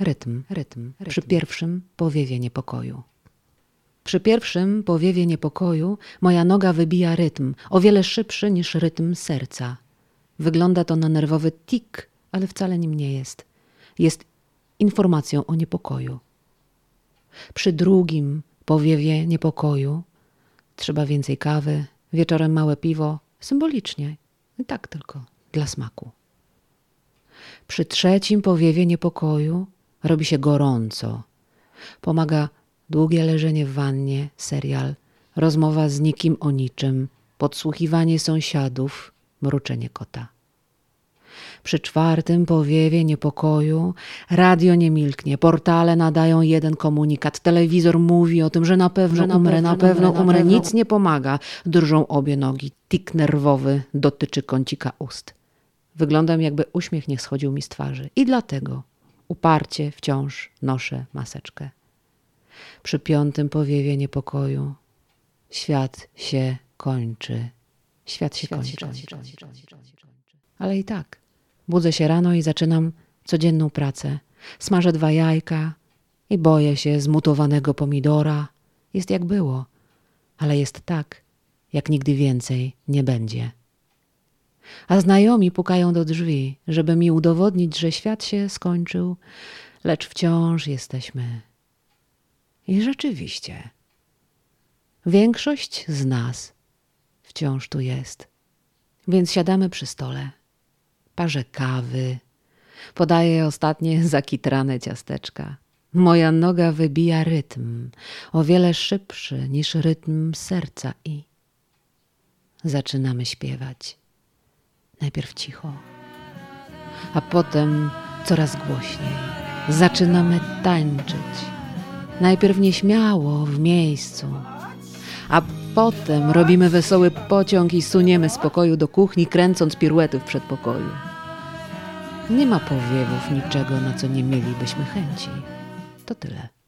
rytm, rytm, przy pierwszym powiewie niepokoju. Przy pierwszym powiewie niepokoju moja noga wybija rytm, o wiele szybszy niż rytm serca. Wygląda to na nerwowy tik, ale wcale nim nie jest. Jest informacją o niepokoju. Przy drugim powiewie niepokoju trzeba więcej kawy, wieczorem małe piwo, symbolicznie, i tak tylko, dla smaku. Przy trzecim powiewie niepokoju robi się gorąco. Pomaga długie leżenie w wannie, serial, rozmowa z nikim o niczym, podsłuchiwanie sąsiadów, mruczenie kota. Przy czwartym powiewie niepokoju radio nie milknie, portale nadają jeden komunikat, telewizor mówi o tym, że na pewno że umrę, na pewno umrę, umrę, nic nie pomaga. Drżą obie nogi, tik nerwowy dotyczy kącika ust. Wyglądam jakby uśmiech nie schodził mi z twarzy i dlatego uparcie wciąż noszę maseczkę. Przy piątym powiewie niepokoju świat się kończy. Świat się kończy. Ale i tak budzę się rano i zaczynam codzienną pracę. Smażę dwa jajka i boję się zmutowanego pomidora. Jest jak było, ale jest tak, jak nigdy więcej nie będzie. A znajomi pukają do drzwi, żeby mi udowodnić, że świat się skończył, lecz wciąż jesteśmy. I rzeczywiście, większość z nas wciąż tu jest. Więc siadamy przy stole, parzę kawy, podaję ostatnie zakitrane ciasteczka. Moja noga wybija rytm, o wiele szybszy niż rytm serca i zaczynamy śpiewać. Najpierw cicho, a potem coraz głośniej. Zaczynamy tańczyć. Najpierw nieśmiało, w miejscu, a potem robimy wesoły pociąg i suniemy z pokoju do kuchni, kręcąc piruety w przedpokoju. Nie ma powiewów niczego, na co nie mielibyśmy chęci. To tyle.